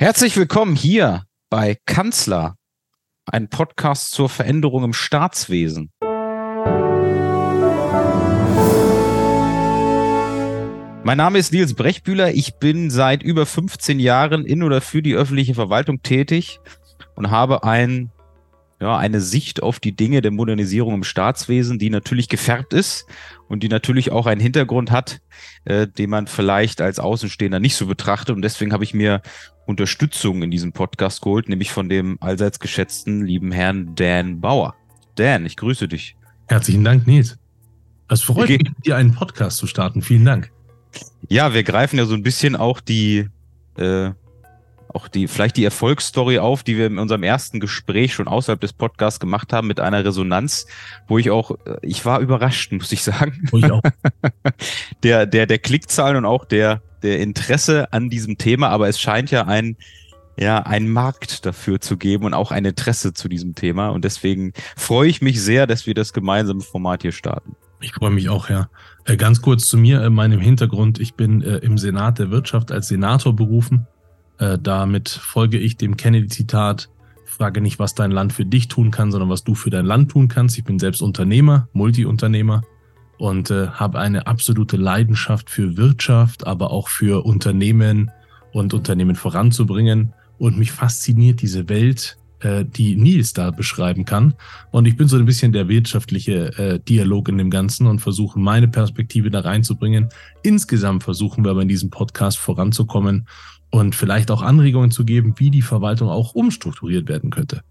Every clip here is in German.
Herzlich willkommen hier bei Kanzler, ein Podcast zur Veränderung im Staatswesen. Mein Name ist Nils Brechbühler. Ich bin seit über 15 Jahren in oder für die öffentliche Verwaltung tätig und habe ein, ja, eine Sicht auf die Dinge der Modernisierung im Staatswesen, die natürlich gefärbt ist und die natürlich auch einen Hintergrund hat, äh, den man vielleicht als Außenstehender nicht so betrachtet. Und deswegen habe ich mir Unterstützung in diesem Podcast geholt, nämlich von dem allseits geschätzten lieben Herrn Dan Bauer. Dan, ich grüße dich. Herzlichen Dank, Nils. Es freut mich, dir einen Podcast zu starten. Vielen Dank. Ja, wir greifen ja so ein bisschen auch die, äh, auch die, vielleicht die Erfolgsstory auf, die wir in unserem ersten Gespräch schon außerhalb des Podcasts gemacht haben, mit einer Resonanz, wo ich auch, äh, ich war überrascht, muss ich sagen. Wo ich auch. der, der, der Klickzahlen und auch der, der Interesse an diesem Thema, aber es scheint ja ein, ja, einen Markt dafür zu geben und auch ein Interesse zu diesem Thema. Und deswegen freue ich mich sehr, dass wir das gemeinsame Format hier starten. Ich freue mich auch, ja. Äh, ganz kurz zu mir, äh, meinem Hintergrund. Ich bin im Senat der Wirtschaft als Senator berufen. Damit folge ich dem Kennedy-Zitat, frage nicht, was dein Land für dich tun kann, sondern was du für dein Land tun kannst. Ich bin selbst Unternehmer, Multiunternehmer und äh, habe eine absolute Leidenschaft für Wirtschaft, aber auch für Unternehmen und Unternehmen voranzubringen. Und mich fasziniert diese Welt, äh, die Nils da beschreiben kann. Und ich bin so ein bisschen der wirtschaftliche äh, Dialog in dem Ganzen und versuche meine Perspektive da reinzubringen. Insgesamt versuchen wir aber in diesem Podcast voranzukommen und vielleicht auch Anregungen zu geben, wie die Verwaltung auch umstrukturiert werden könnte.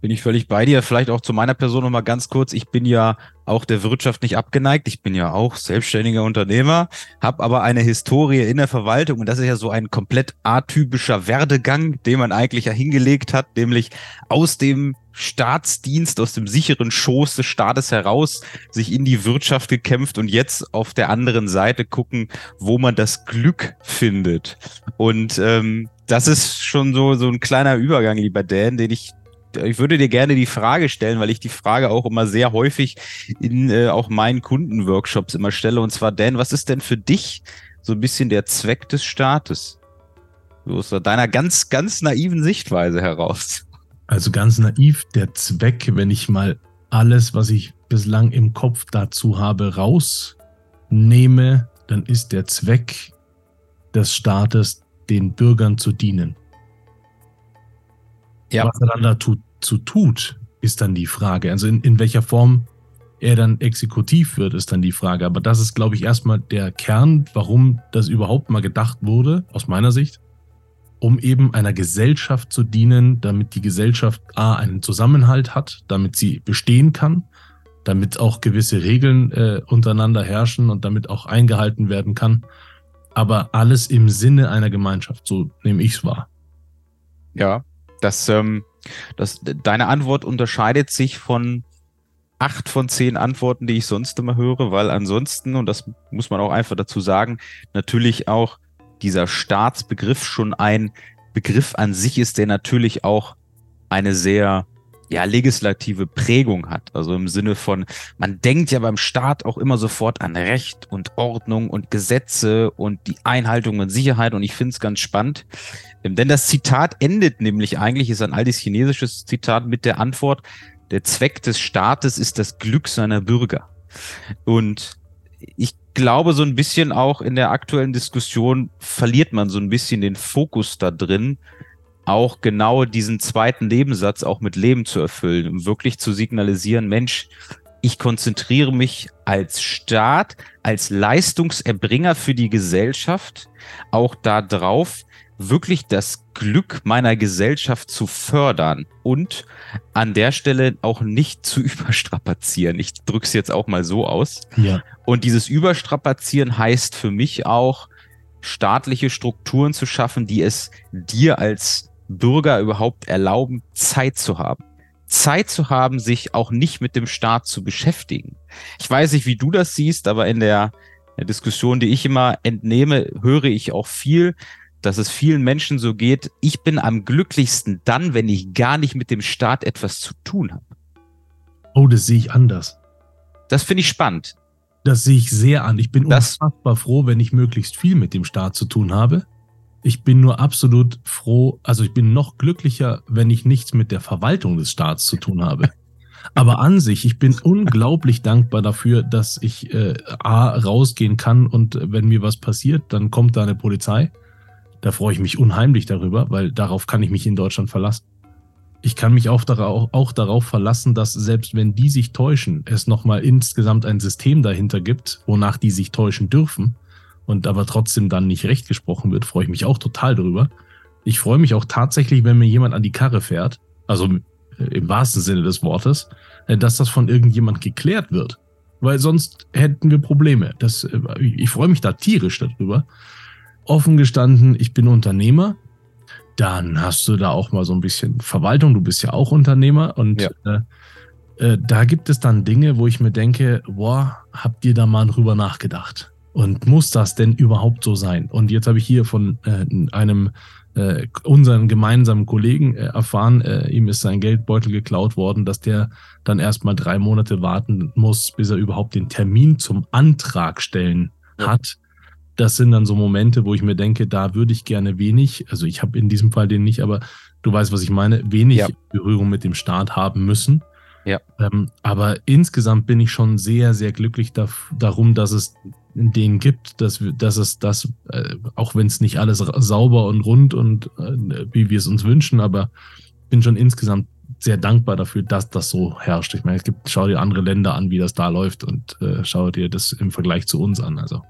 Bin ich völlig bei dir. Vielleicht auch zu meiner Person nochmal ganz kurz. Ich bin ja auch der Wirtschaft nicht abgeneigt. Ich bin ja auch selbstständiger Unternehmer, habe aber eine Historie in der Verwaltung und das ist ja so ein komplett atypischer Werdegang, den man eigentlich ja hingelegt hat, nämlich aus dem Staatsdienst, aus dem sicheren Schoß des Staates heraus, sich in die Wirtschaft gekämpft und jetzt auf der anderen Seite gucken, wo man das Glück findet. Und ähm, das ist schon so, so ein kleiner Übergang, lieber Dan, den ich ich würde dir gerne die Frage stellen, weil ich die Frage auch immer sehr häufig in äh, auch meinen Kundenworkshops immer stelle. Und zwar, Dan, was ist denn für dich so ein bisschen der Zweck des Staates? So aus deiner ganz, ganz naiven Sichtweise heraus. Also ganz naiv, der Zweck, wenn ich mal alles, was ich bislang im Kopf dazu habe, rausnehme, dann ist der Zweck des Staates, den Bürgern zu dienen. Ja. Was er dann dazu zu tut, ist dann die Frage. Also in, in welcher Form er dann exekutiv wird, ist dann die Frage. Aber das ist, glaube ich, erstmal der Kern, warum das überhaupt mal gedacht wurde, aus meiner Sicht, um eben einer Gesellschaft zu dienen, damit die Gesellschaft A einen Zusammenhalt hat, damit sie bestehen kann, damit auch gewisse Regeln äh, untereinander herrschen und damit auch eingehalten werden kann. Aber alles im Sinne einer Gemeinschaft, so nehme ich es wahr. Ja, das ähm, das, deine Antwort unterscheidet sich von acht von zehn Antworten, die ich sonst immer höre, weil ansonsten, und das muss man auch einfach dazu sagen, natürlich auch dieser Staatsbegriff schon ein Begriff an sich ist, der natürlich auch eine sehr ja, legislative Prägung hat. Also im Sinne von, man denkt ja beim Staat auch immer sofort an Recht und Ordnung und Gesetze und die Einhaltung und Sicherheit. Und ich finde es ganz spannend. Ähm, denn das Zitat endet nämlich eigentlich, ist ein altes chinesisches Zitat mit der Antwort, der Zweck des Staates ist das Glück seiner Bürger. Und ich glaube, so ein bisschen auch in der aktuellen Diskussion verliert man so ein bisschen den Fokus da drin, auch genau diesen zweiten Nebensatz auch mit Leben zu erfüllen, um wirklich zu signalisieren, Mensch, ich konzentriere mich als Staat, als Leistungserbringer für die Gesellschaft auch darauf, wirklich das Glück meiner Gesellschaft zu fördern und an der Stelle auch nicht zu überstrapazieren. Ich drücke es jetzt auch mal so aus. Ja. Und dieses Überstrapazieren heißt für mich auch, staatliche Strukturen zu schaffen, die es dir als Bürger überhaupt erlauben, Zeit zu haben. Zeit zu haben, sich auch nicht mit dem Staat zu beschäftigen. Ich weiß nicht, wie du das siehst, aber in der, Diskussion, die ich immer entnehme, höre ich auch viel, dass es vielen Menschen so geht, ich bin am glücklichsten dann, wenn ich gar nicht mit dem Staat etwas zu tun habe. Oh, das sehe ich anders. Das finde ich spannend. Das sehe ich sehr an. Ich bin das, unfassbar froh, wenn ich möglichst viel mit dem Staat zu tun habe Ich bin nur absolut froh, also ich bin noch glücklicher, wenn ich nichts mit der Verwaltung des Staats zu tun habe. Aber an sich, ich bin unglaublich dankbar dafür, dass ich äh, A rausgehen kann und wenn mir was passiert, dann kommt da eine Polizei. Da freue ich mich unheimlich darüber, weil darauf kann ich mich in Deutschland verlassen. Ich kann mich auch darauf, auch darauf verlassen, dass selbst wenn die sich täuschen, es nochmal insgesamt ein System dahinter gibt, wonach die sich täuschen dürfen und aber trotzdem dann nicht recht gesprochen wird, freue ich mich auch total darüber. Ich freue mich auch tatsächlich, wenn mir jemand an die Karre fährt, also im wahrsten Sinne des Wortes, äh, dass das von irgendjemand geklärt wird. Weil sonst hätten wir Probleme. Das, äh, ich freue mich da tierisch darüber. Offen gestanden, ich bin Unternehmer. Dann hast du da auch mal so ein bisschen Verwaltung. Du bist ja auch Unternehmer. Und ja. äh, äh, da gibt es dann Dinge, wo ich mir denke, boah, habt ihr da mal drüber nachgedacht? Und muss das denn überhaupt so sein? Und jetzt habe ich hier von äh, einem äh, unseren gemeinsamen Kollegen äh, erfahren, äh, ihm ist sein Geldbeutel geklaut worden, dass der dann erstmal drei Monate warten muss, bis er überhaupt den Termin zum Antrag stellen hat. Das sind dann so Momente, wo ich mir denke, da würde ich gerne wenig, also ich habe in diesem Fall den nicht, aber du weißt, was ich meine, wenig ja. Berührung mit dem Staat haben müssen. Ja. Ähm, aber insgesamt bin ich schon sehr, sehr glücklich da, darum, dass es den gibt, dass, dass es das, äh, auch wenn es nicht alles sauber und rund und äh, wie wir es uns wünschen, aber bin schon insgesamt sehr dankbar dafür, dass das so herrscht. Ich meine, es gibt, schau dir andere Länder an, wie das da läuft und äh, schau dir das im Vergleich zu uns an. Also.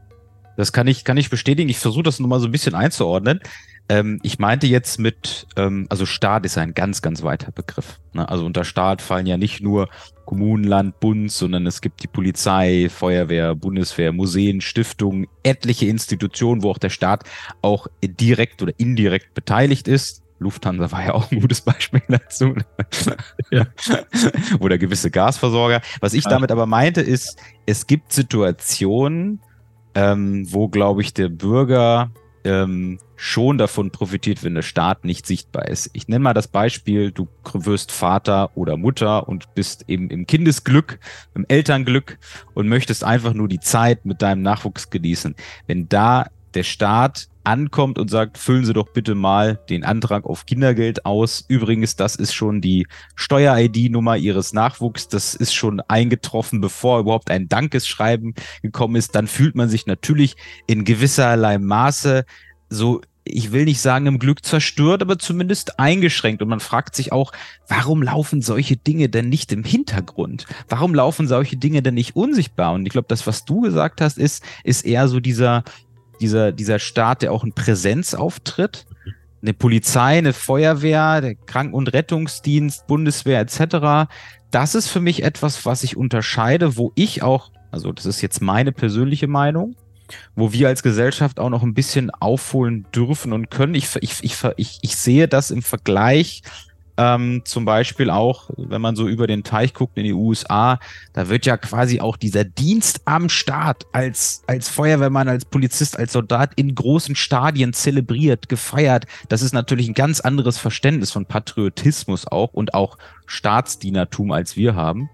Das kann ich, kann ich bestätigen. Ich versuche das nochmal so ein bisschen einzuordnen. Ähm, ich meinte jetzt mit, ähm, also Staat ist ein ganz, ganz weiter Begriff. Ne? Also unter Staat fallen ja nicht nur Kommunen, Land, Bund, sondern es gibt die Polizei, Feuerwehr, Bundeswehr, Museen, Stiftungen, etliche Institutionen, wo auch der Staat auch direkt oder indirekt beteiligt ist. Lufthansa war ja auch ein gutes Beispiel dazu. ja. Oder gewisse Gasversorger. Was ich damit aber meinte, ist, es gibt Situationen, ähm, wo, glaube ich, der Bürger ähm, schon davon profitiert, wenn der Staat nicht sichtbar ist. Ich nenne mal das Beispiel, du wirst Vater oder Mutter und bist eben im Kindesglück, im Elternglück und möchtest einfach nur die Zeit mit deinem Nachwuchs genießen. Wenn da der Staat ankommt und sagt, füllen Sie doch bitte mal den Antrag auf Kindergeld aus. Übrigens, das ist schon die Steuer-ID-Nummer Ihres Nachwuchs. Das ist schon eingetroffen, bevor überhaupt ein Dankesschreiben gekommen ist. Dann fühlt man sich natürlich in gewisserlei Maße so ich will nicht sagen im Glück zerstört, aber zumindest eingeschränkt. Und man fragt sich auch, warum laufen solche Dinge denn nicht im Hintergrund? Warum laufen solche Dinge denn nicht unsichtbar? Und ich glaube, das, was du gesagt hast, ist, ist eher so dieser, dieser, dieser Staat, der auch in Präsenz auftritt. Eine Polizei, eine Feuerwehr, der Kranken- und Rettungsdienst, Bundeswehr etc. Das ist für mich etwas, was ich unterscheide, wo ich auch, also das ist jetzt meine persönliche Meinung, wo wir als Gesellschaft auch noch ein bisschen aufholen dürfen und können. Ich, ich, ich, ich, ich sehe das im Vergleich ähm, zum Beispiel auch, wenn man so über den Teich guckt in die USA, da wird ja quasi auch dieser Dienst am Staat als, als Feuerwehrmann, als Polizist, als Soldat in großen Stadien zelebriert, gefeiert. Das ist natürlich ein ganz anderes Verständnis von Patriotismus auch und auch Staatsdienertum, als wir haben.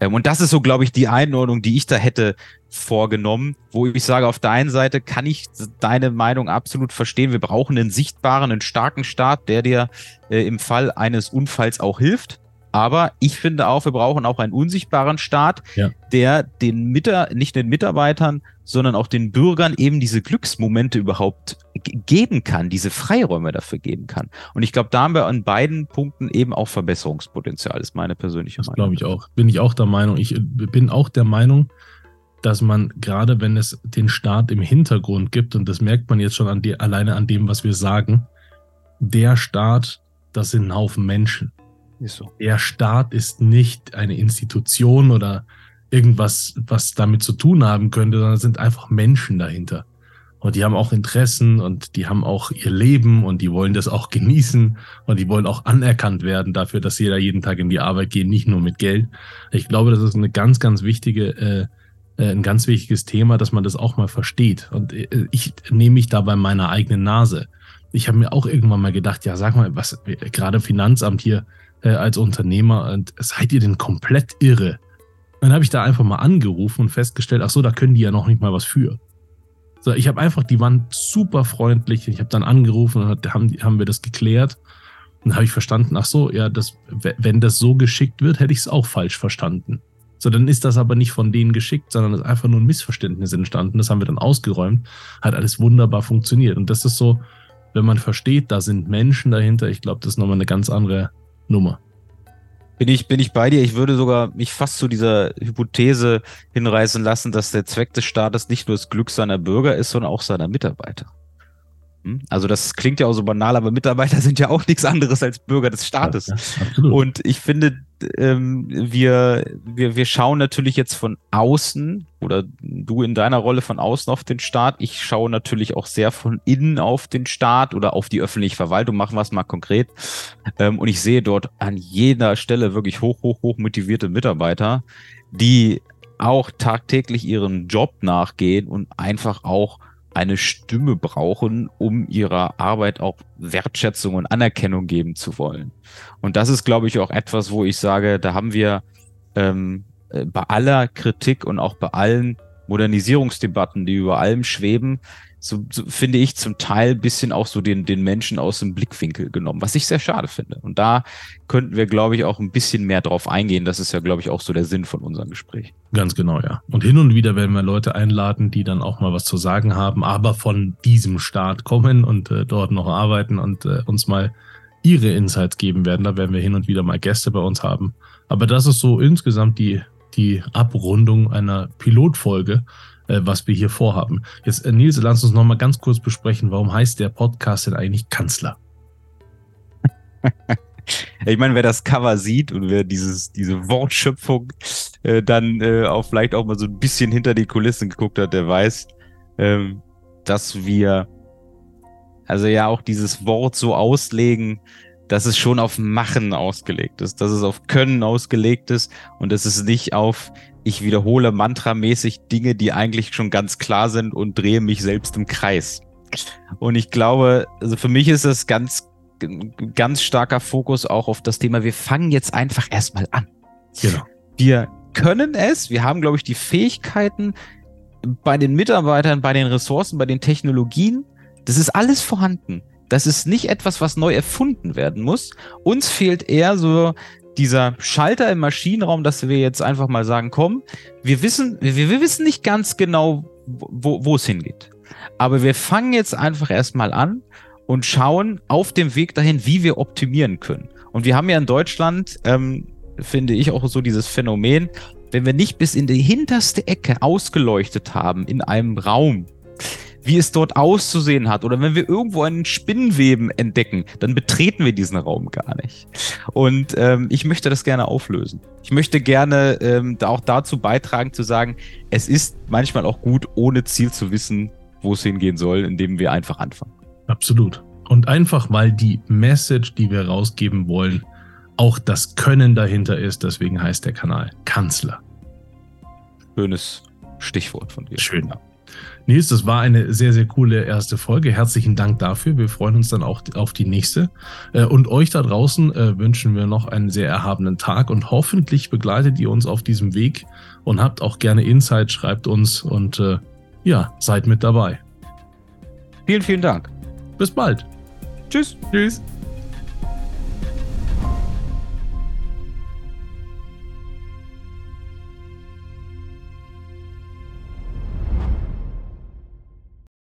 Ähm, und das ist so, glaube ich, die Einordnung, die ich da hätte vorgenommen, wo ich sage, auf der einen Seite kann ich deine Meinung absolut verstehen. Wir brauchen einen sichtbaren, einen starken Staat, der dir äh, im Fall eines Unfalls auch hilft. Aber ich finde auch, wir brauchen auch einen unsichtbaren Staat, ja. der den Mitar nicht den Mitarbeitern, sondern auch den Bürgern eben diese Glücksmomente überhaupt geben kann, diese Freiräume dafür geben kann. Und ich glaube, da haben wir an beiden Punkten eben auch Verbesserungspotenzial, ist meine persönliche das Meinung. Glaube ich auch. Bin ich auch der Meinung. Ich bin auch der Meinung, dass man gerade wenn es den Staat im Hintergrund gibt, und das merkt man jetzt schon an die, alleine an dem, was wir sagen, der Staat, das sind ein Haufen Menschen. So. Der Staat ist nicht eine Institution oder irgendwas, was damit zu tun haben könnte, sondern es sind einfach Menschen dahinter. Und die haben auch Interessen und die haben auch ihr Leben und die wollen das auch genießen und die wollen auch anerkannt werden dafür, dass jeder jeden Tag in die Arbeit geht, nicht nur mit Geld. Ich glaube, das ist eine ganz, ganz wichtige äh, ein ganz wichtiges Thema, dass man das auch mal versteht. Und äh, ich nehme mich da bei meiner eigenen Nase. Ich habe mir auch irgendwann mal gedacht, ja, sag mal, was gerade Finanzamt hier äh, als Unternehmer, und seid ihr denn komplett irre? Dann habe ich da einfach mal angerufen und festgestellt, ach so, da können die ja noch nicht mal was für. So, ich habe einfach, die waren super freundlich. Ich habe dann angerufen und haben, haben wir das geklärt. Und habe ich verstanden, ach so, ja, das, wenn das so geschickt wird, hätte ich es auch falsch verstanden. So, dann ist das aber nicht von denen geschickt, sondern ist einfach nur ein Missverständnis entstanden. Das haben wir dann ausgeräumt. Hat alles wunderbar funktioniert. Und das ist so, wenn man versteht, da sind Menschen dahinter, ich glaube, das ist nochmal eine ganz andere Nummer. Bin ich, bin ich bei dir. Ich würde sogar mich fast zu dieser Hypothese hinreißen lassen, dass der Zweck des Staates nicht nur das Glück seiner Bürger ist, sondern auch seiner Mitarbeiter. Hm? Also das klingt ja auch so banal, aber Mitarbeiter sind ja auch nichts anderes als Bürger des Staates. Ja, ja, und ich finde, ähm, wir, wir, wir schauen natürlich jetzt von außen oder du in deiner Rolle von außen auf den Staat. Ich schaue natürlich auch sehr von innen auf den Staat oder auf die öffentliche Verwaltung. Machen wir es mal konkret. Ähm, und ich sehe dort an jeder Stelle wirklich hoch, hoch, hoch motivierte Mitarbeiter, die auch tagtäglich ihren Job nachgehen und einfach auch eine Stimme brauchen, um ihrer Arbeit auch Wertschätzung und Anerkennung geben zu wollen. Und das ist, glaube ich, auch etwas, wo ich sage, da haben wir ähm, äh, bei aller Kritik und auch bei allen Modernisierungsdebatten, die über allem schweben, so, so finde ich zum Teil bisschen auch so den, den Menschen aus dem Blickwinkel genommen, was ich sehr schade finde. Und da könnten wir, glaube ich, auch ein bisschen mehr drauf eingehen. Das ist ja, glaube ich, auch so der Sinn von unserem Gespräch. Ganz genau, ja. Und hin und wieder werden wir Leute einladen, die dann auch mal was zu sagen haben, aber von diesem Staat kommen und äh, dort noch arbeiten und äh, uns mal ihre Insights geben werden. Da werden wir hin und wieder mal Gäste bei uns haben. Aber das ist so insgesamt die, die Abrundung einer Pilotfolge äh, was wir hier vorhaben. Jetzt, äh, Nils, lass uns noch mal ganz kurz besprechen, warum heißt der Podcast denn eigentlich Kanzler? Ich meine, wer das Cover sieht und wer dieses, diese Wortschöpfung äh, dann äh, auch vielleicht auch mal so ein bisschen hinter die Kulissen geguckt hat, der weiß, ähm, dass wir also ja auch dieses Wort so auslegen, dass es schon auf Machen ausgelegt ist, dass es auf Können ausgelegt ist und dass es nicht auf ich wiederhole mantramäßig Dinge, die eigentlich schon ganz klar sind und drehe mich selbst im Kreis. Und ich glaube, also für mich ist das ganz, ganz starker Fokus auch auf das Thema, wir fangen jetzt einfach erstmal an. Genau. Wir können es, wir haben, glaube ich, die Fähigkeiten bei den Mitarbeitern, bei den Ressourcen, bei den Technologien, das ist alles vorhanden. Das ist nicht etwas, was neu erfunden werden muss. Uns fehlt eher so dieser Schalter im Maschinenraum, dass wir jetzt einfach mal sagen, komm, wir wissen, wir, wir wissen nicht ganz genau, wo, wo es hingeht. Aber wir fangen jetzt einfach erstmal an und schauen auf dem Weg dahin, wie wir optimieren können. Und wir haben ja in Deutschland, ähm, finde ich, auch so dieses Phänomen, wenn wir nicht bis in die hinterste Ecke ausgeleuchtet haben in einem Raum, wie es dort auszusehen hat. Oder wenn wir irgendwo einen Spinnenweben entdecken, dann betreten wir diesen Raum gar nicht. Und ähm, ich möchte das gerne auflösen. Ich möchte gerne ähm, auch dazu beitragen zu sagen, es ist manchmal auch gut, ohne Ziel zu wissen, wo es hingehen soll, indem wir einfach anfangen. Absolut. Und einfach, weil die Message, die wir rausgeben wollen, auch das Können dahinter ist. Deswegen heißt der Kanal Kanzler. Schönes Stichwort von dir. Schön. Ja. Nils, das war eine sehr, sehr coole erste Folge. Herzlichen Dank dafür. Wir freuen uns dann auch auf die nächste. Äh, und euch da draußen äh, wünschen wir noch einen sehr erhabenen Tag und hoffentlich begleitet ihr uns auf diesem Weg und habt auch gerne Insight, schreibt uns und äh, ja, seid mit dabei. Vielen, vielen Dank. Bis bald. Tschüss. Tschüss.